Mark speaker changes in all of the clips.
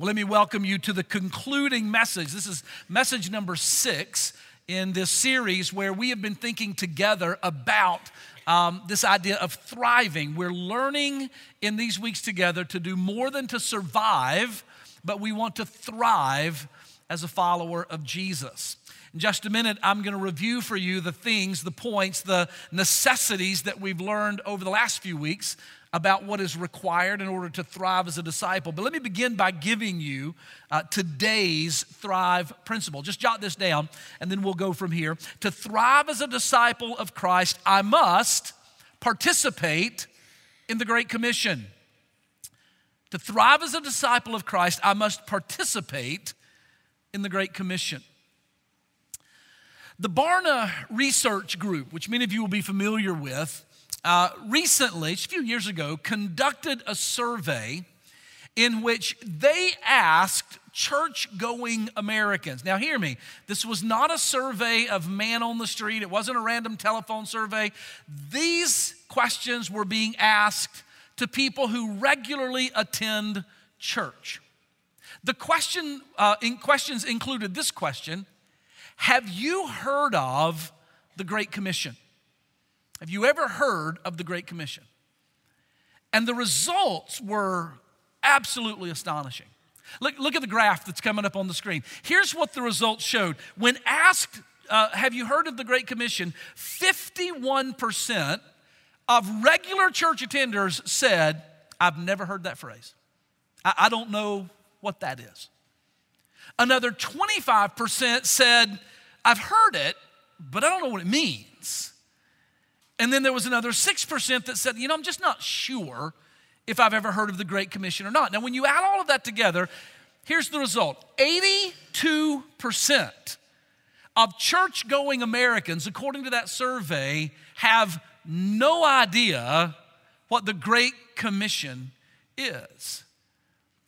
Speaker 1: Well, let me welcome you to the concluding message. This is message number six in this series where we have been thinking together about um, this idea of thriving. We're learning in these weeks together to do more than to survive, but we want to thrive as a follower of Jesus. In just a minute, I'm going to review for you the things, the points, the necessities that we've learned over the last few weeks about what is required in order to thrive as a disciple. But let me begin by giving you uh, today's thrive principle. Just jot this down, and then we'll go from here. To thrive as a disciple of Christ, I must participate in the Great Commission. To thrive as a disciple of Christ, I must participate in the Great Commission. The Barna Research Group, which many of you will be familiar with, uh, recently, a few years ago, conducted a survey in which they asked church going Americans. Now, hear me, this was not a survey of man on the street, it wasn't a random telephone survey. These questions were being asked to people who regularly attend church. The question, uh, in questions included this question Have you heard of the Great Commission? Have you ever heard of the Great Commission? And the results were absolutely astonishing. Look, look at the graph that's coming up on the screen. Here's what the results showed. When asked, uh, Have you heard of the Great Commission? 51% of regular church attenders said, I've never heard that phrase. I, I don't know what that is. Another 25% said, I've heard it, but I don't know what it means. And then there was another 6% that said, you know, I'm just not sure if I've ever heard of the Great Commission or not. Now, when you add all of that together, here's the result 82% of church going Americans, according to that survey, have no idea what the Great Commission is.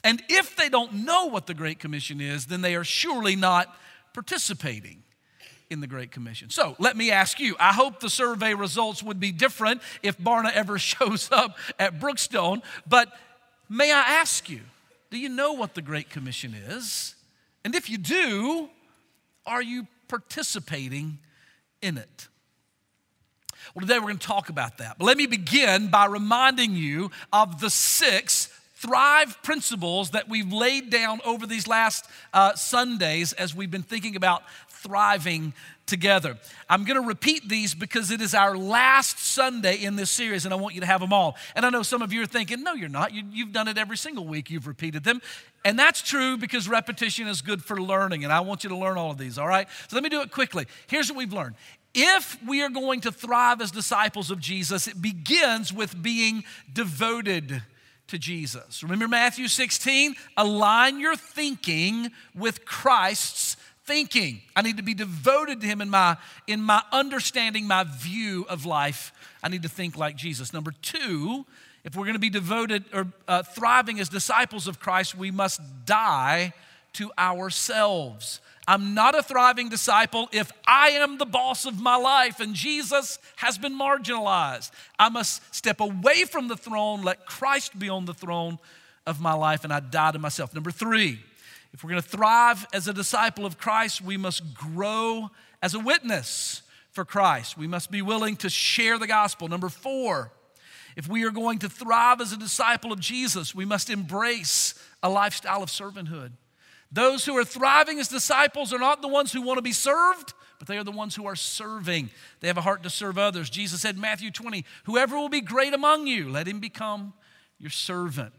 Speaker 1: And if they don't know what the Great Commission is, then they are surely not participating in the Great Commission. So let me ask you I hope the survey results would be different if Barna ever shows up at Brookstone, but may I ask you, do you know what the Great Commission is? And if you do, are you participating in it? Well, today we're going to talk about that. But let me begin by reminding you of the six thrive principles that we've laid down over these last uh, Sundays as we've been thinking about thriving together. I'm going to repeat these because it is our last Sunday in this series, and I want you to have them all. And I know some of you are thinking, no, you're not. You, have done it every single week, you've repeated them. And that's true because repetition is good for learning, and I want you to learn all of these, all right? So let me do it quickly. Here's what we've learned. If we are going to thrive as disciples of Jesus, it begins with being devoted to Jesus. Remember Matthew 16? Align your thinking with Christ's thinking. I need to be devoted to him in my in my understanding my view of life. I need to think like Jesus. Number 2, if we're going to be devoted or uh, thriving as disciples of Christ, we must die to ourselves. I'm not a thriving disciple if I am the boss of my life and Jesus has been marginalized. I must step away from the throne, let Christ be on the throne of my life, and I die to myself. Number three, if we're going to thrive as a disciple of Christ, we must grow as a witness for Christ. We must be willing to share the gospel. Number four, if we are going to thrive as a disciple of Jesus, we must embrace a lifestyle of servanthood. Those who are thriving as disciples are not the ones who want to be served, but they are the ones who are serving. They have a heart to serve others. Jesus said, Matthew 20, whoever will be great among you, let him become your servant.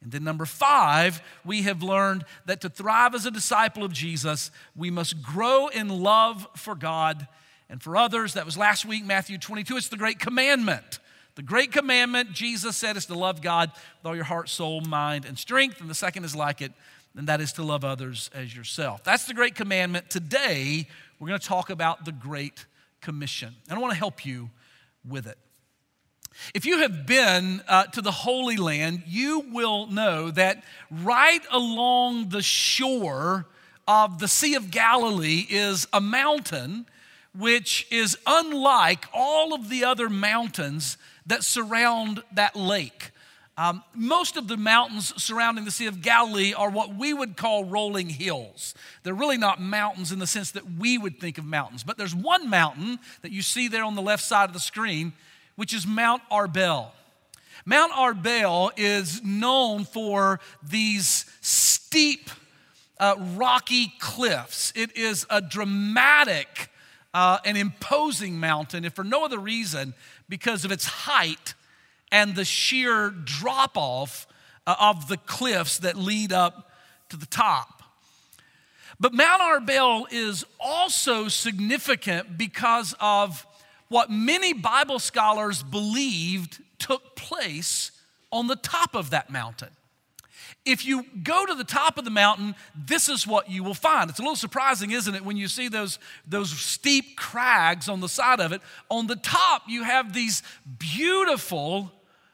Speaker 1: And then, number five, we have learned that to thrive as a disciple of Jesus, we must grow in love for God and for others. That was last week, Matthew 22. It's the great commandment. The great commandment, Jesus said, is to love God with all your heart, soul, mind, and strength. And the second is like it, and that is to love others as yourself. That's the great commandment. Today, we're going to talk about the Great Commission. And I want to help you with it. If you have been uh, to the Holy Land, you will know that right along the shore of the Sea of Galilee is a mountain which is unlike all of the other mountains that surround that lake. Um, most of the mountains surrounding the Sea of Galilee are what we would call rolling hills. They're really not mountains in the sense that we would think of mountains, but there's one mountain that you see there on the left side of the screen, which is Mount Arbel. Mount Arbel is known for these steep, uh, rocky cliffs. It is a dramatic uh, and imposing mountain, if for no other reason, because of its height and the sheer drop off uh, of the cliffs that lead up to the top. But Mount Arbel is also significant because of what many Bible scholars believed took place on the top of that mountain. If you go to the top of the mountain, this is what you will find. It's a little surprising, isn't it, when you see those, those steep crags on the side of it. On the top, you have these beautiful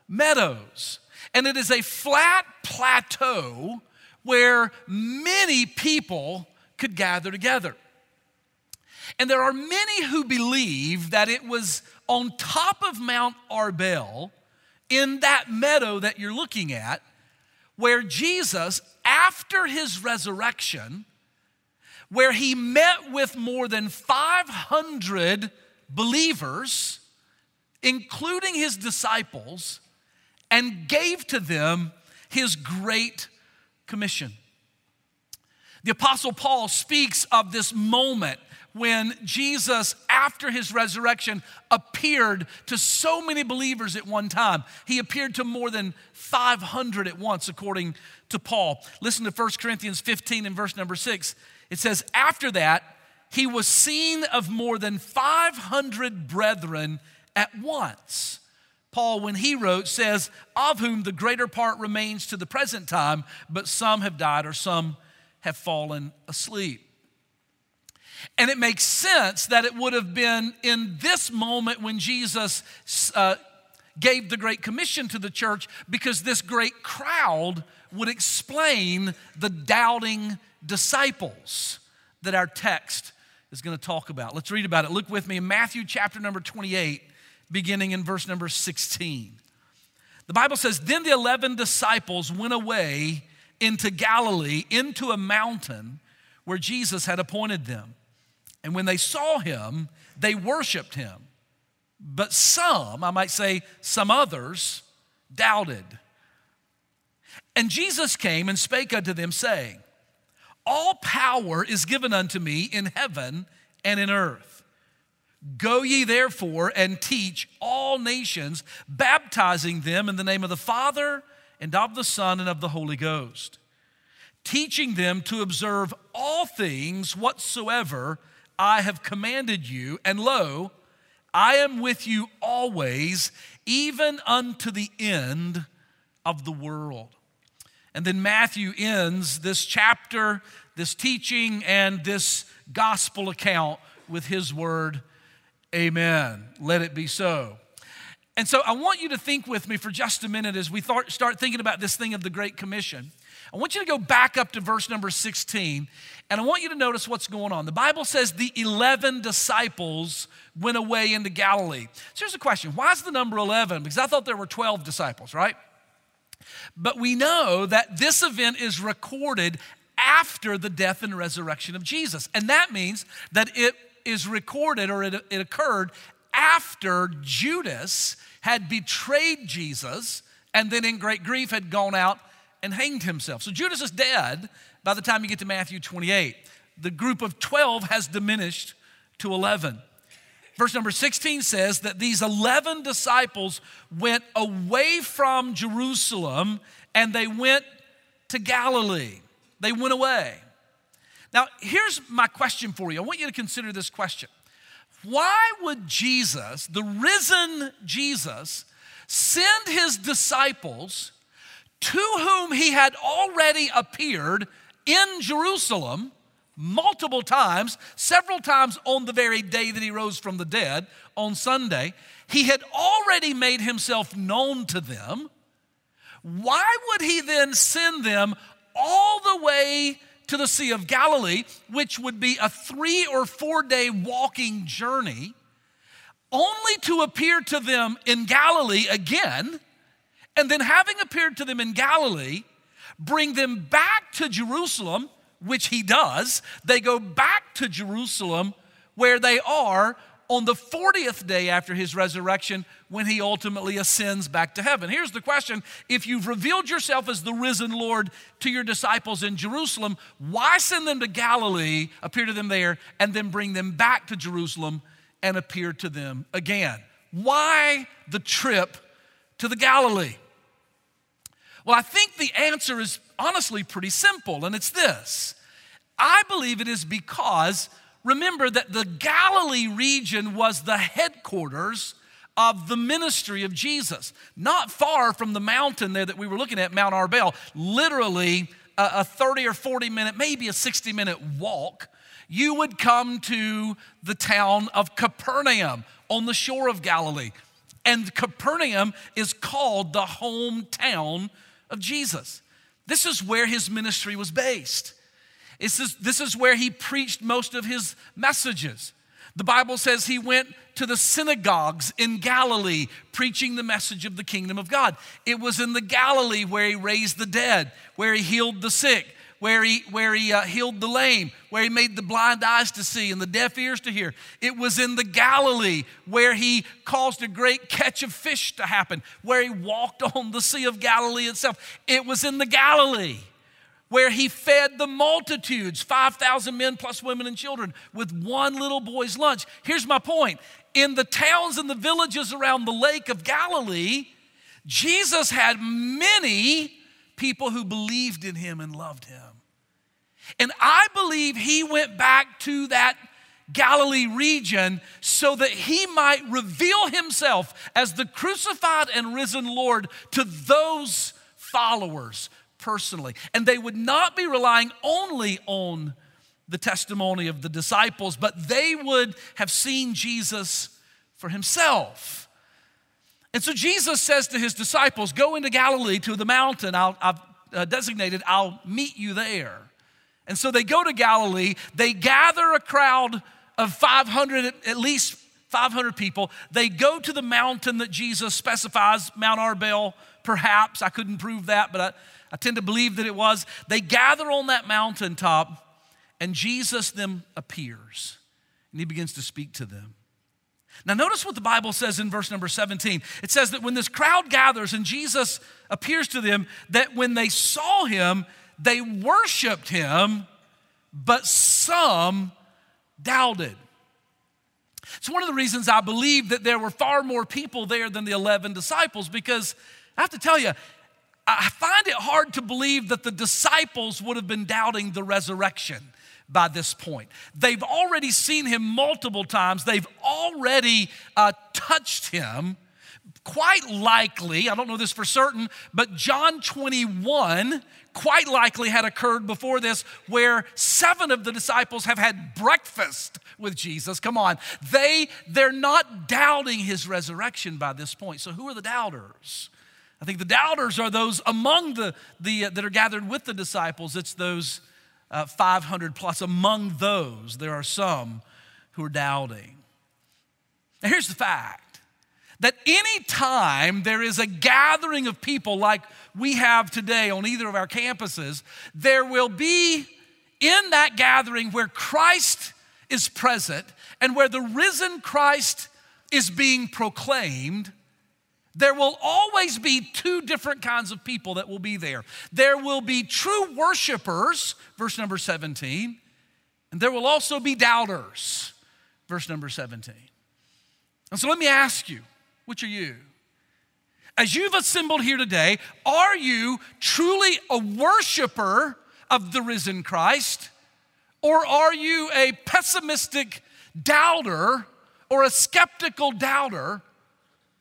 Speaker 1: meadows. And it is a flat plateau where many people could gather together. And there are many who believe that it was on top of Mount Arbel, in that meadow that you're looking at, where Jesus, after his resurrection, where he met with more than 500 believers, including his disciples, and gave to them his great commission. The Apostle Paul speaks of this moment when Jesus, after his resurrection, appeared to so many believers at one time. He appeared to more than 500 at once, according to Paul. Listen to 1 Corinthians 15 and verse number 6. It says, After that, he was seen of more than 500 brethren at once Paul, when he wrote, says, Of whom the greater part remains to the present time, but some have died or some have fallen asleep. And it makes sense that it would have been in this moment when Jesus uh, gave the Great Commission to the church because this great crowd would explain the doubting disciples that our text is going to talk about. Let's read about it. Look with me in Matthew chapter number 28 beginning in verse number 16. The Bible says, Then the 11 disciples went away into Galilee, into a mountain where Jesus had appointed them. And when they saw him, they worshiped him. But some, I might say some others, doubted. And Jesus came and spake unto them, saying, All power is given unto me in heaven and in earth. Go ye therefore and teach all nations, baptizing them in the name of the Father and of the Son and of the Holy Ghost, teaching them to observe all things whatsoever I have commanded you. And lo, I am with you always, even unto the end of the world. And then Matthew ends this chapter, this teaching, and this gospel account with his word Amen. Let it be so. And so I want you to think with me for just a minute as we start thinking about this thing of the Great Commission. I want you to go back up to verse number 16, and I want you to notice what's going on. The Bible says the 11 disciples went away into Galilee. So here's a question why is the number 11? Because I thought there were 12 disciples, right? But we know that this event is recorded after the death and resurrection of Jesus. And that means that it is recorded or it, it occurred after Judas had betrayed Jesus and then in great grief had gone out and hanged himself. So Judas is dead by the time you get to Matthew 28. The group of 12 has diminished to 11. Verse number 16 says that these 11 disciples went away from Jerusalem and they went to Galilee. They went away. Now, here's my question for you. I want you to consider this question. Why would Jesus, the risen Jesus, send his disciples to whom he had already appeared in Jerusalem multiple times, several times on the very day that he rose from the dead, on Sunday? He had already made himself known to them. Why would he then send them all the way to the Sea of Galilee, which would be a three or four day walking journey, only to appear to them in Galilee again And then, having appeared to them in Galilee, bring them back to Jerusalem, which he does. They go back to Jerusalem where they are on the 40th day after his resurrection when he ultimately ascends back to heaven. Here's the question If you've revealed yourself as the risen Lord to your disciples in Jerusalem, why send them to Galilee, appear to them there, and then bring them back to Jerusalem and appear to them again? Why the trip to the Galilee? Well, I think the answer is honestly pretty simple, and it's this I believe it is because remember that the Galilee region was the headquarters of the ministry of Jesus. Not far from the mountain there that we were looking at, Mount Arbel, literally a, a 30 or 40 minute, maybe a 60 minute walk, you would come to the town of Capernaum on the shore of Galilee. And Capernaum is called the hometown of Jesus. This is where his ministry was based. This is, this is where he preached most of his messages. The Bible says he went to the synagogues in Galilee preaching the message of the kingdom of God. It was in the Galilee where he raised the dead, where he healed the sick, where he, where he uh, healed the lame, where he made the blind eyes to see and the deaf ears to hear. It was in the Galilee where he caused a great catch of fish to happen, where he walked on the Sea of Galilee itself. It was in the Galilee where he fed the multitudes 5,000 men plus women and children with one little boy's lunch. Here's my point in the towns and the villages around the lake of Galilee, Jesus had many people who believed in him and loved him. And I believe he went back to that Galilee region so that he might reveal himself as the crucified and risen Lord to those followers personally. And they would not be relying only on the testimony of the disciples, but they would have seen Jesus for himself. And so Jesus says to his disciples, Go into Galilee to the mountain i have uh, designated, I'll meet you there. And so they go to Galilee, they gather a crowd of 500, at least 500 people. They go to the mountain that Jesus specifies, Mount Arbel, perhaps. I couldn't prove that, but I, I tend to believe that it was. They gather on that mountaintop, and Jesus then appears, and he begins to speak to them. Now, notice what the Bible says in verse number 17. It says that when this crowd gathers and Jesus appears to them, that when they saw him, they worshiped him, but some doubted. It's one of the reasons I believe that there were far more people there than the 11 disciples because I have to tell you, I find it hard to believe that the disciples would have been doubting the resurrection by this point. They've already seen him multiple times, they've already uh, touched him. Quite likely, I don't know this for certain, but John 21 quite likely had occurred before this, where seven of the disciples have had breakfast with Jesus. Come on. They, they're not doubting his resurrection by this point. So, who are the doubters? I think the doubters are those among the, the uh, that are gathered with the disciples. It's those uh, 500 plus. Among those, there are some who are doubting. Now, here's the fact that anytime there is a gathering of people like we have today on either of our campuses, there will be in that gathering where Christ is present and where the risen Christ is being proclaimed there will always be two different kinds of people that will be there. There will be true worshipers, verse number 17, and there will also be doubters, verse number 17. And so let me ask you, which are you? As you've assembled here today, are you truly a worshiper of the risen Christ? Or are you a pessimistic doubter or a skeptical doubter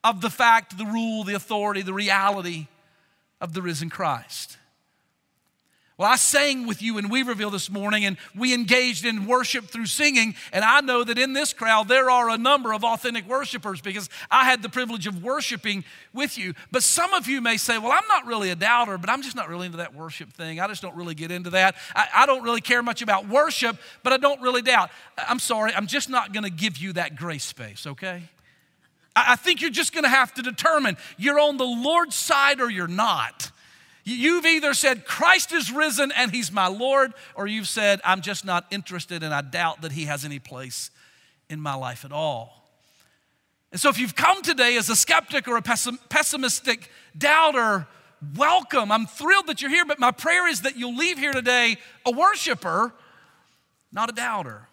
Speaker 1: of the fact, the rule, the authority, the reality of the risen Christ. Well, I sang with you in Weaverville this morning and we engaged in worship through singing. And I know that in this crowd there are a number of authentic worshipers because I had the privilege of worshiping with you. But some of you may say, Well, I'm not really a doubter, but I'm just not really into that worship thing. I just don't really get into that. I, I don't really care much about worship, but I don't really doubt. I'm sorry, I'm just not going to give you that grace space, okay? I think you're just gonna have to determine you're on the Lord's side or you're not. You've either said, Christ is risen and he's my Lord, or you've said, I'm just not interested and I doubt that he has any place in my life at all. And so, if you've come today as a skeptic or a pessimistic doubter, welcome. I'm thrilled that you're here, but my prayer is that you'll leave here today a worshiper, not a doubter.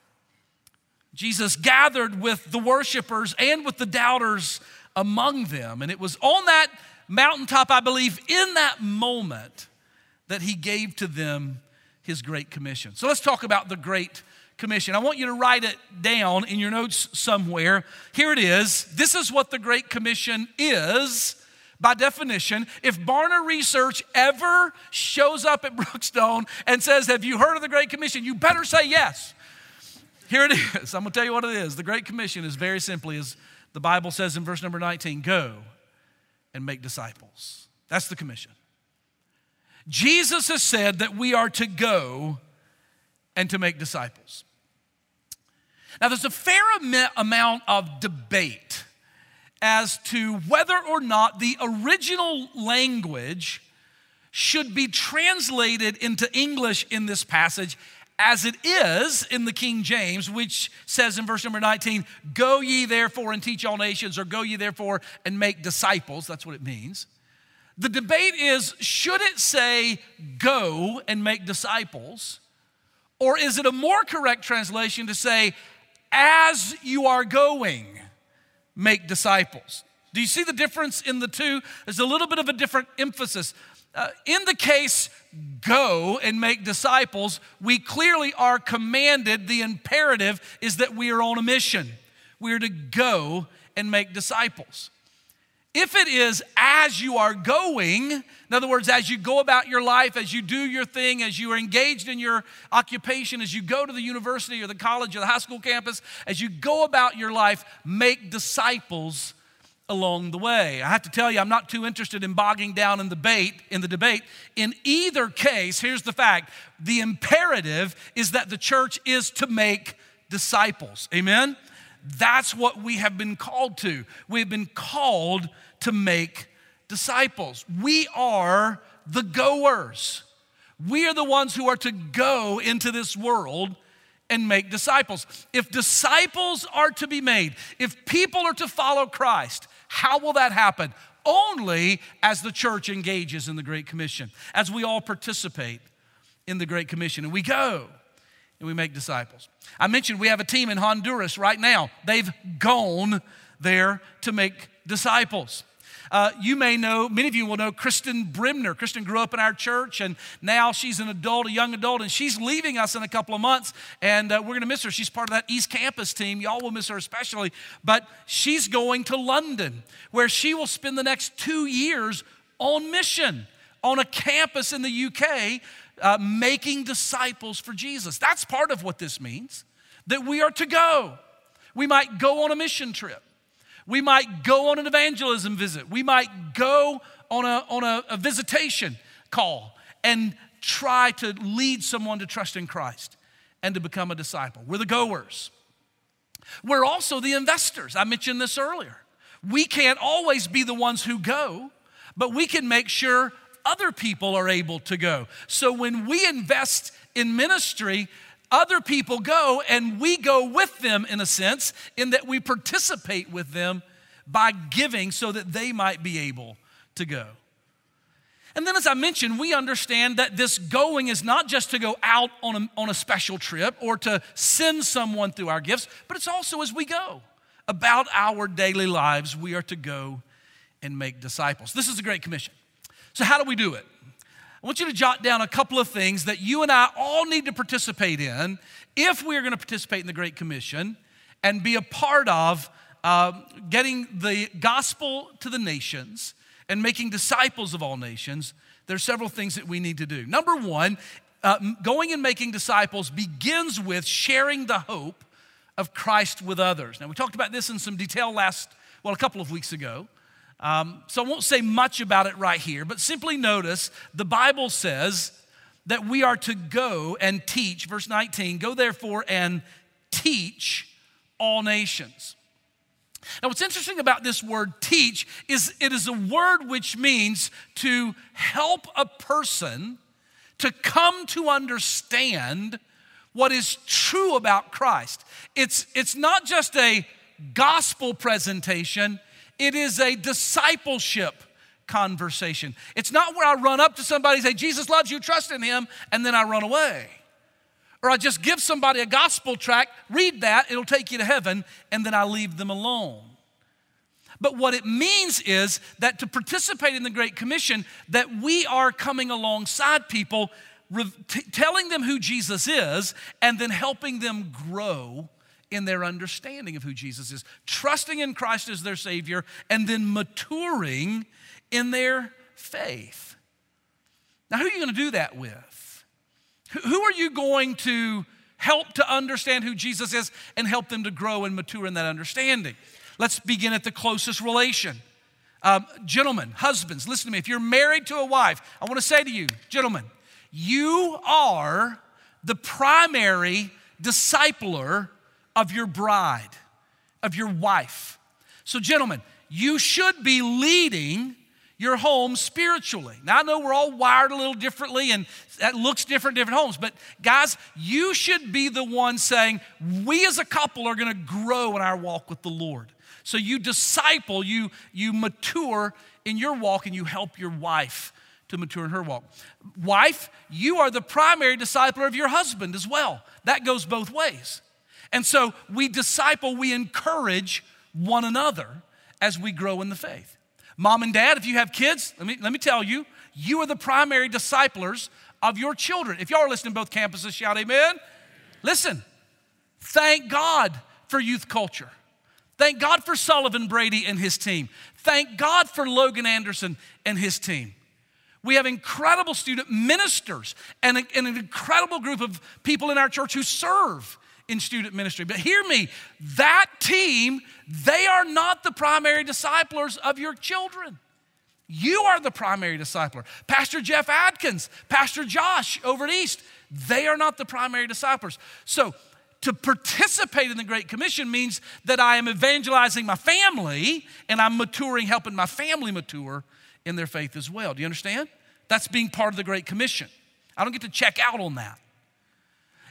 Speaker 1: Jesus gathered with the worshipers and with the doubters among them, and it was on that mountaintop, I believe, in that moment that he gave to them his Great Commission. So let's talk about the Great Commission. I want you to write it down in your notes somewhere. Here it is. This is what the Great Commission is. By definition, if Barna Research ever shows up at Brookstone and says, Have you heard of the Great Commission? You better say yes. Here it is. I'm going to tell you what it is. The Great Commission is very simply, as the Bible says in verse number 19 go and make disciples. That's the commission. Jesus has said that we are to go and to make disciples. Now, there's a fair amount of debate as to whether or not the original language should be translated into English in this passage as it is in the King James, which says in verse number 19, Go ye therefore and teach all nations, or go ye therefore and make disciples. That's what it means. The debate is should it say go and make disciples, or is it a more correct translation to say, as you are going, make disciples? Do you see the difference in the two? There's a little bit of a different emphasis. Uh, in the case, go and make disciples, we clearly are commanded, the imperative is that we are on a mission. We are to go and make disciples. If it is as you are going, in other words, as you go about your life, as you do your thing, as you are engaged in your occupation, as you go to the university or the college or the high school campus, as you go about your life, make disciples along the way. I have to tell you, I'm not too interested in bogging down in the debate. In the debate, in either case, here's the fact: the imperative is that the church is to make disciples. Amen. That's what we have been called to. We have been called to make disciples. We are the goers. We are the ones who are to go into this world and make disciples. If disciples are to be made, if people are to follow Christ, how will that happen? Only as the church engages in the Great Commission, as we all participate in the Great Commission and we go and we make disciples. I mentioned we have a team in Honduras right now. They've gone there to make disciples. Uh, you may know, many of you will know Kristen Brimner. Kristen grew up in our church and now she's an adult, a young adult, and she's leaving us in a couple of months and uh, we're going to miss her. She's part of that East Campus team. Y'all will miss her especially. But she's going to London where she will spend the next two years on mission on a campus in the UK uh, making disciples for Jesus. That's part of what this means that we are to go. We might go on a mission trip. We might go on an evangelism visit. We might go on a, on a, a visitation call and try to lead someone to trust in Christ and to become a disciple. We're the goers. We're also the investors. I mentioned this earlier. We can't always be the ones who go, but we can make sure other people are able to go. So when we invest in ministry, other people go and we go with them in a sense, in that we participate with them by giving so that they might be able to go. And then, as I mentioned, we understand that this going is not just to go out on a, on a special trip or to send someone through our gifts, but it's also as we go about our daily lives, we are to go and make disciples. This is a great commission. So, how do we do it? I want you to jot down a couple of things that you and I all need to participate in if we are going to participate in the Great Commission and be a part of uh, getting the gospel to the nations and making disciples of all nations. There are several things that we need to do. Number one, uh, going and making disciples begins with sharing the hope of Christ with others. Now, we talked about this in some detail last, well, a couple of weeks ago. Um, so I won't say much about it right here, but simply notice the Bible says that we are to go and teach, verse 19, go therefore and teach all nations. Now, what's interesting about this word teach is it is a word which means to help a person to come to understand what is true about Christ. It's, it's not just a gospel presentation, it is a discipleship conversation. It's not where I run up to somebody and say, Jesus loves you, trust in him, and then I run away. Or I just give somebody a gospel tract, read that, it'll take you to heaven, and then I leave them alone. But what it means is that to participate in the Great Commission, that we are coming alongside people, re- t- telling them who Jesus is, and then helping them grow in their understanding of who Jesus is, trusting in Christ as their Savior, and then maturing in their faith. Now, who are you going to do that with? Who are you going to help to understand who Jesus is and help them to grow and mature in that understanding? Let's begin at the closest relation. Um, gentlemen, husbands, listen to me. If you're married to a wife, I want to say to you, gentlemen, you are the primary discipler of your bride, of your wife. So, gentlemen, you should be leading your home spiritually. Now, I know we're all wired a little differently and that looks different different homes, but guys, you should be the one saying, we as a couple are gonna grow in our walk with the Lord. So you disciple, you, you mature in your walk, and you help your wife to mature in her walk. Wife, you are the primary discipler of your husband as well. That goes both ways. And so we disciple, we encourage one another as we grow in the faith. Mom and dad, if you have kids, let me, let me tell you, you are the primary disciplers of your children. If y'all are listening both campuses, shout amen. Listen, thank God for youth culture. Thank God for Sullivan Brady and his team. Thank God for Logan Anderson and his team. We have incredible student ministers and, a, and, an incredible group of people in our church who serve in student ministry. But hear me, that team, they are not the primary disciplers of your children. You are the primary discipler. Pastor Jeff Adkins, Pastor Josh over at East, they are not the primary disciples. So, to participate in the Great Commission means that I am evangelizing my family and I'm maturing, helping my family mature in their faith as well. Do you understand? That's being part of the Great Commission. I don't get to check out on that.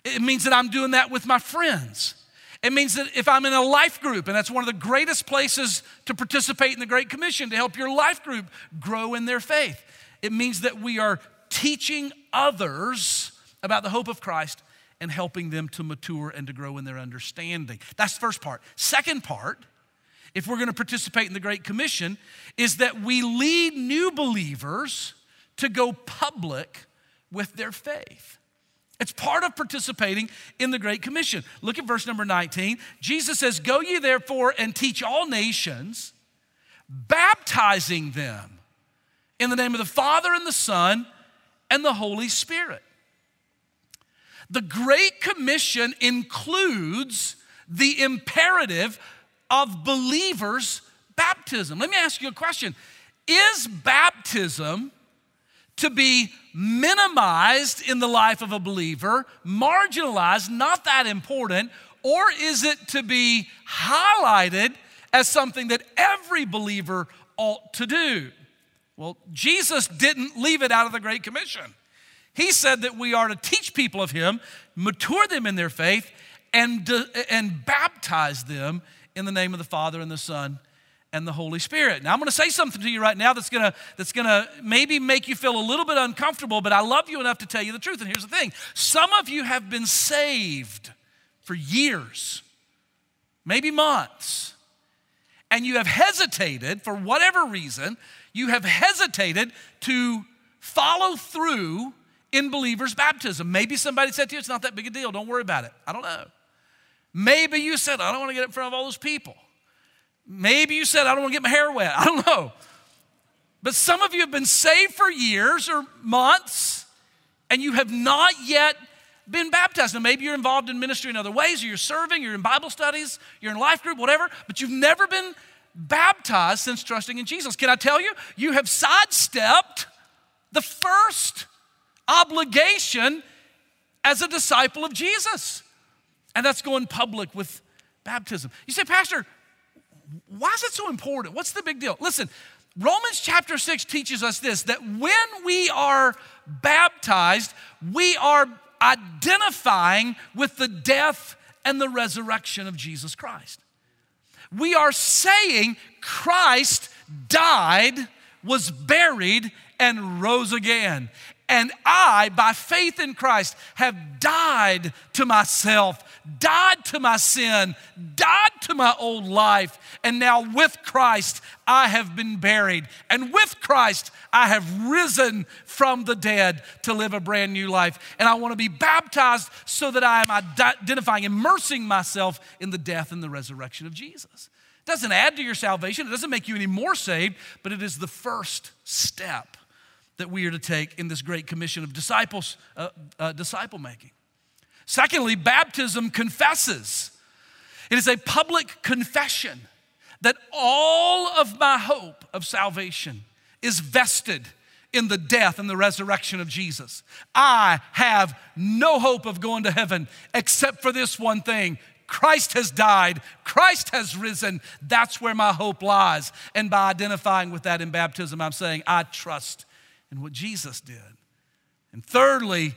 Speaker 1: It means that I'm doing that with my friends. It means that if I'm in a life group, and that's one of the greatest places to participate in the Great Commission to help your life group grow in their faith, it means that we are teaching others about the hope of Christ and helping them to mature and to grow in their understanding. That's the first part. Second part, if we're going to participate in the Great Commission, is that we lead new believers to go public with their faith. It's part of participating in the Great Commission. Look at verse number 19. Jesus says, Go ye therefore and teach all nations, baptizing them in the name of the Father and the Son and the Holy Spirit. The Great Commission includes the imperative of believers' baptism. Let me ask you a question Is baptism to be minimized in the life of a believer, marginalized, not that important, or is it to be highlighted as something that every believer ought to do? Well, Jesus didn't leave it out of the Great Commission. He said that we are to teach people of Him, mature them in their faith, and, and baptize them in the name of the Father and the Son and the Holy Spirit. Now I'm going to say something to you right now that's going to that's going to maybe make you feel a little bit uncomfortable, but I love you enough to tell you the truth. And here's the thing. Some of you have been saved for years, maybe months. And you have hesitated for whatever reason, you have hesitated to follow through in believers' baptism. Maybe somebody said to you, it's not that big a deal, don't worry about it. I don't know. Maybe you said, I don't want to get in front of all those people. Maybe you said, I don't want to get my hair wet. I don't know. But some of you have been saved for years or months, and you have not yet been baptized. Now, maybe you're involved in ministry in other ways, or you're serving, you're in Bible studies, you're in life group, whatever, but you've never been baptized since trusting in Jesus. Can I tell you? You have sidestepped the first obligation as a disciple of Jesus, and that's going public with baptism. You say, Pastor, Why is it so important? What's the big deal? Listen, Romans chapter 6 teaches us this that when we are baptized, we are identifying with the death and the resurrection of Jesus Christ. We are saying Christ died, was buried, and rose again. And I, by faith in Christ, have died to myself, died to my sin, died to my old life. And now with Christ, I have been buried. And with Christ, I have risen from the dead to live a brand new life. And I want to be baptized so that I am identifying, immersing myself in the death and the resurrection of Jesus. It doesn't add to your salvation, it doesn't make you any more saved, but it is the first step that we are to take in this great commission of disciples, uh, uh, disciple making. Secondly, baptism confesses. It is a public confession that all of my hope of salvation is vested in the death and the resurrection of Jesus. I have no hope of going to heaven except for this one thing Christ has died, Christ has risen. That's where my hope lies. And by identifying with that in baptism, I'm saying, I trust in what Jesus did. And thirdly,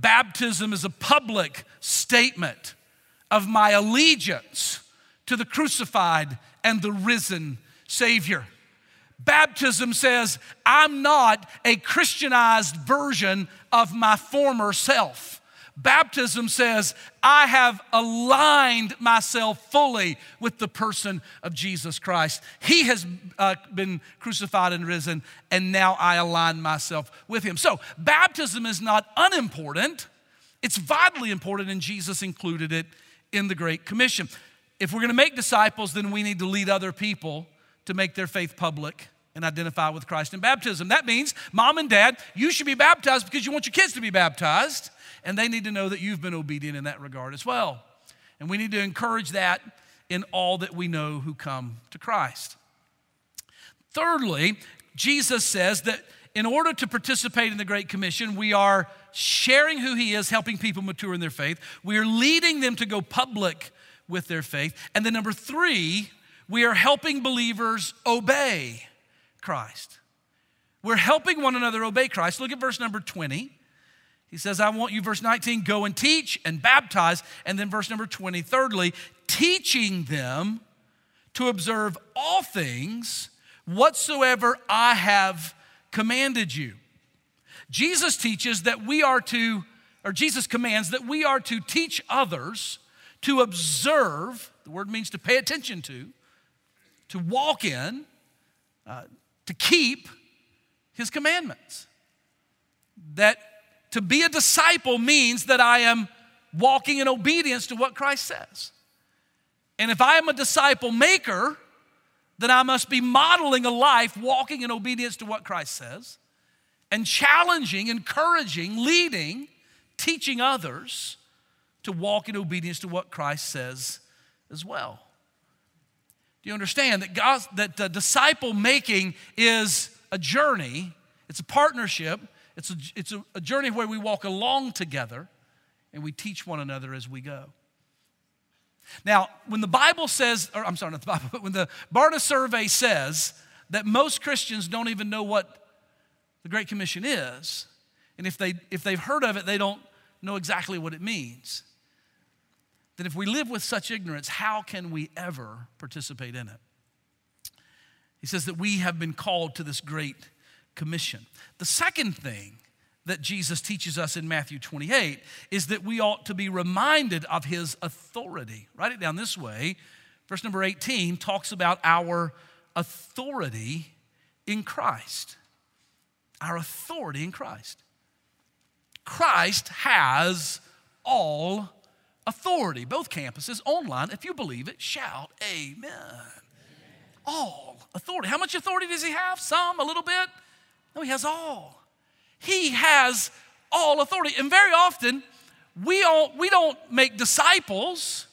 Speaker 1: baptism is a public statement of my allegiance to the crucified and the risen Savior. Baptism says, I'm not a Christianized version of my former self. Baptism says, I have aligned myself fully with the person of Jesus Christ. He has uh, been crucified and risen, and now I align myself with him. So, baptism is not unimportant, it's vitally important, and Jesus included it in the Great Commission. If we're gonna make disciples, then we need to lead other people to make their faith public and identify with Christ in baptism. That means, mom and dad, you should be baptized because you want your kids to be baptized and they need to know that you've been obedient in that regard as well. And we need to encourage that in all that we know who come to Christ. Thirdly, Jesus says that in order to participate in the Great Commission, we are sharing who He is, helping people mature in their faith. We are leading them to go public with their faith. And then, number three, we are helping believers obey Christ. We're helping one another obey Christ. Look at verse number 20. He says, I want you, verse 19, go and teach and baptize. And then verse number 20, thirdly, teaching them to observe all things whatsoever I have commanded you. Jesus teaches that we are to, or Jesus commands that we are to teach others to observe, the word means to pay attention to, to walk in, uh, to keep his commandments. That to be a disciple means that I am walking in obedience to what Christ says. And if I am a disciple maker, then I must be modeling a life walking in obedience to what Christ says and challenging, encouraging, leading, teaching others to walk in obedience to what Christ says as well. Do you understand that God, that uh, disciple making is a journey, it's a partnership it's a, it's a, a journey where we walk along together and we teach one another as we go. Now, when the Bible says, or I'm sorry, not the Bible, but when the Barna survey says that most Christians don't even know what the Great Commission is, and if, they, if they've heard of it, they don't know exactly what it means, then if we live with such ignorance, how can we ever participate in it? He says that we have been called to this great commission. The second thing that Jesus teaches us in Matthew 28 is that we ought to be reminded of his authority. Write it down this way. Verse number 18 talks about our authority in Christ. Our authority in Christ. Christ has all authority. Both campuses online. If you believe it, shout amen. amen. All authority. How much authority does he have? Some, a little bit? No, he has all. He has all authority. And very often, we don't, we don't make disciples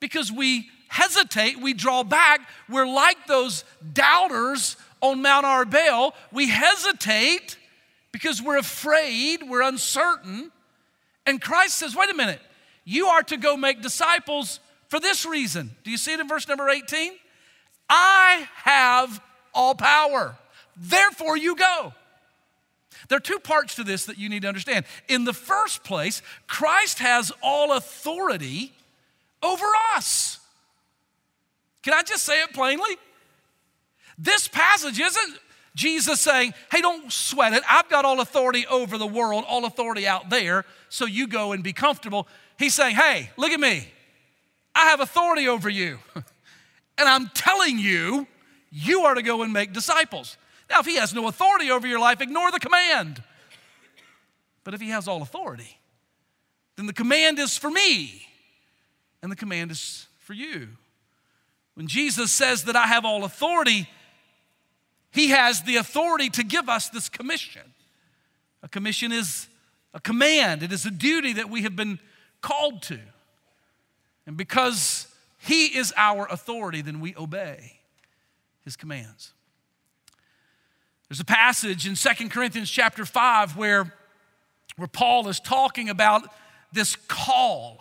Speaker 1: because we hesitate, we draw back. We're like those doubters on Mount Arbel. We hesitate because we're afraid, we're uncertain. And Christ says, wait a minute, you are to go make disciples for this reason. Do you see it in verse number 18? I have all power. Therefore, you go. There are two parts to this that you need to understand. In the first place, Christ has all authority over us. Can I just say it plainly? This passage isn't Jesus saying, hey, don't sweat it. I've got all authority over the world, all authority out there, so you go and be comfortable. He's saying, hey, look at me. I have authority over you. and I'm telling you, you are to go and make disciples. Now, if he has no authority over your life, ignore the command. But if he has all authority, then the command is for me, and the command is for you. When Jesus says that I have all authority, he has the authority to give us this commission. A commission is a command, it is a duty that we have been called to. And because He is our authority, then we obey His commands. There's a passage in Second Corinthians chapter 5 where, where Paul is talking about this call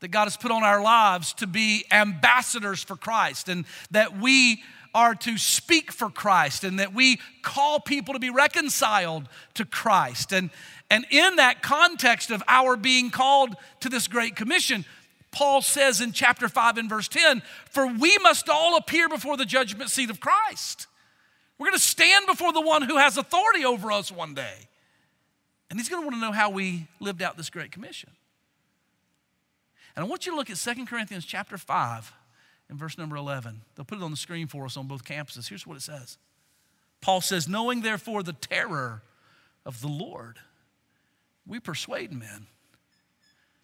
Speaker 1: that God has put on our lives to be ambassadors for Christ and that we are to speak for Christ and that we call people to be reconciled to Christ. And, and in that context of our being called to this great commission, Paul says in chapter 5 and verse 10 For we must all appear before the judgment seat of Christ. We're going to stand before the one who has authority over us one day. And he's going to want to know how we lived out this great commission. And I want you to look at 2 Corinthians chapter 5 and verse number 11. They'll put it on the screen for us on both campuses. Here's what it says Paul says, Knowing therefore the terror of the Lord, we persuade men.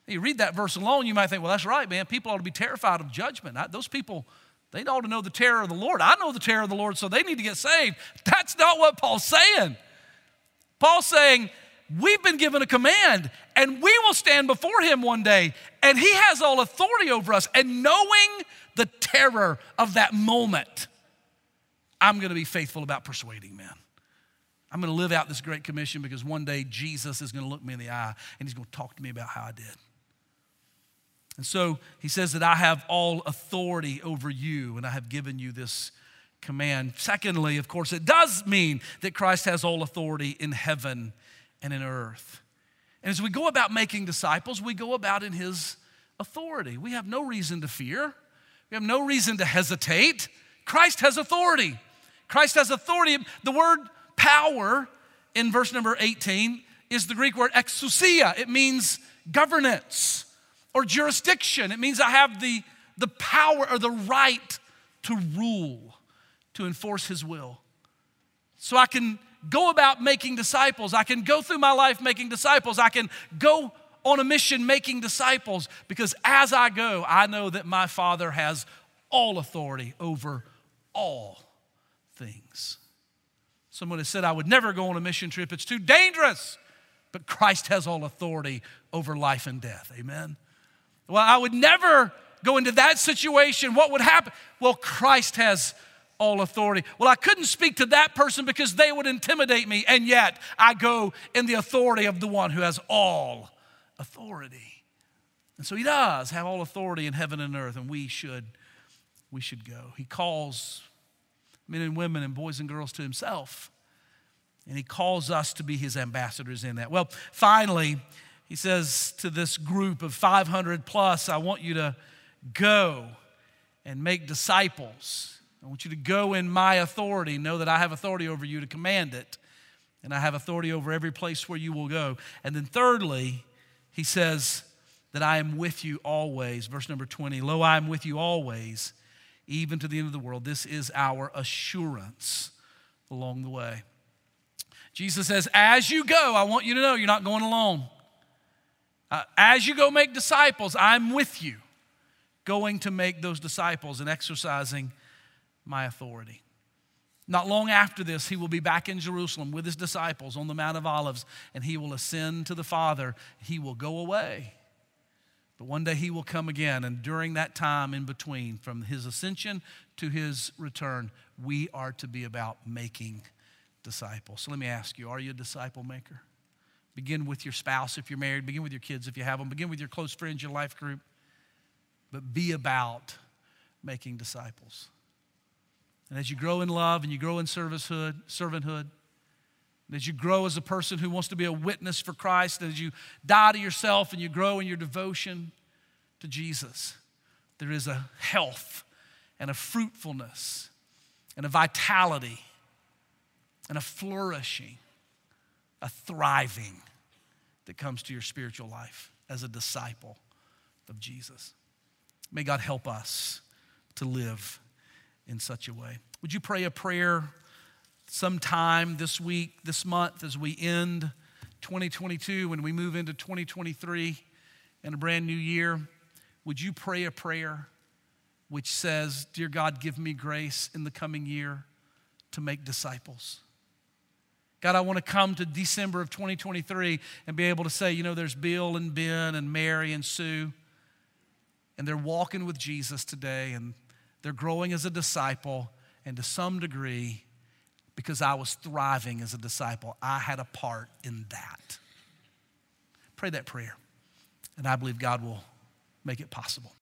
Speaker 1: You read that verse alone, you might think, well, that's right, man. People ought to be terrified of judgment. I, those people, they ought to know the terror of the Lord. I know the terror of the Lord, so they need to get saved. That's not what Paul's saying. Paul's saying, we've been given a command and we will stand before him one day and he has all authority over us. And knowing the terror of that moment, I'm going to be faithful about persuading men. I'm going to live out this great commission because one day Jesus is going to look me in the eye and he's going to talk to me about how I did. And so he says that I have all authority over you and I have given you this command. Secondly, of course, it does mean that Christ has all authority in heaven and in earth. And as we go about making disciples, we go about in his authority. We have no reason to fear. We have no reason to hesitate. Christ has authority. Christ has authority. The word power in verse number 18 is the Greek word exousia. It means governance or jurisdiction. It means I have the, the power or the right to rule, to enforce his will. So I can go about making disciples. I can go through my life making disciples. I can go on a mission making disciples because as I go, I know that my Father has all authority over all things. Someone has said, I would never go on a mission trip, it's too dangerous. But Christ has all authority over life and death. Amen. Well, I would never go into that situation. What would happen? Well, Christ has all authority. Well, I couldn't speak to that person because they would intimidate me, and yet I go in the authority of the one who has all authority. And so he does have all authority in heaven and earth, and we should, we should go. He calls men and women and boys and girls to himself. And he calls us to be his ambassadors in that. Well, finally, he says to this group of 500 plus, I want you to go and make disciples. I want you to go in my authority. Know that I have authority over you to command it, and I have authority over every place where you will go. And then, thirdly, he says that I am with you always. Verse number 20 Lo, I am with you always, even to the end of the world. This is our assurance along the way. Jesus says, As you go, I want you to know you're not going alone. Uh, as you go make disciples, I'm with you, going to make those disciples and exercising my authority. Not long after this, he will be back in Jerusalem with his disciples on the Mount of Olives, and he will ascend to the Father. He will go away. But one day he will come again, and during that time in between, from his ascension to his return, we are to be about making disciples. So let me ask you are you a disciple maker? Begin with your spouse if you're married, begin with your kids if you have them, begin with your close friends, your life group, but be about making disciples. And as you grow in love and you grow in servicehood, servanthood, and as you grow as a person who wants to be a witness for Christ, as you die to yourself and you grow in your devotion to Jesus, there is a health and a fruitfulness and a vitality and a flourishing, a thriving that comes to your spiritual life as a disciple of Jesus. May God help us to live in such a way. Would you pray a prayer sometime this week, this month, as we end 2022, when we move into 2023 and a brand new year? Would you pray a prayer which says, Dear God, give me grace in the coming year to make disciples? God, I want to come to December of 2023 and be able to say, you know, there's Bill and Ben and Mary and Sue, and they're walking with Jesus today, and they're growing as a disciple, and to some degree, because I was thriving as a disciple, I had a part in that. Pray that prayer, and I believe God will make it possible.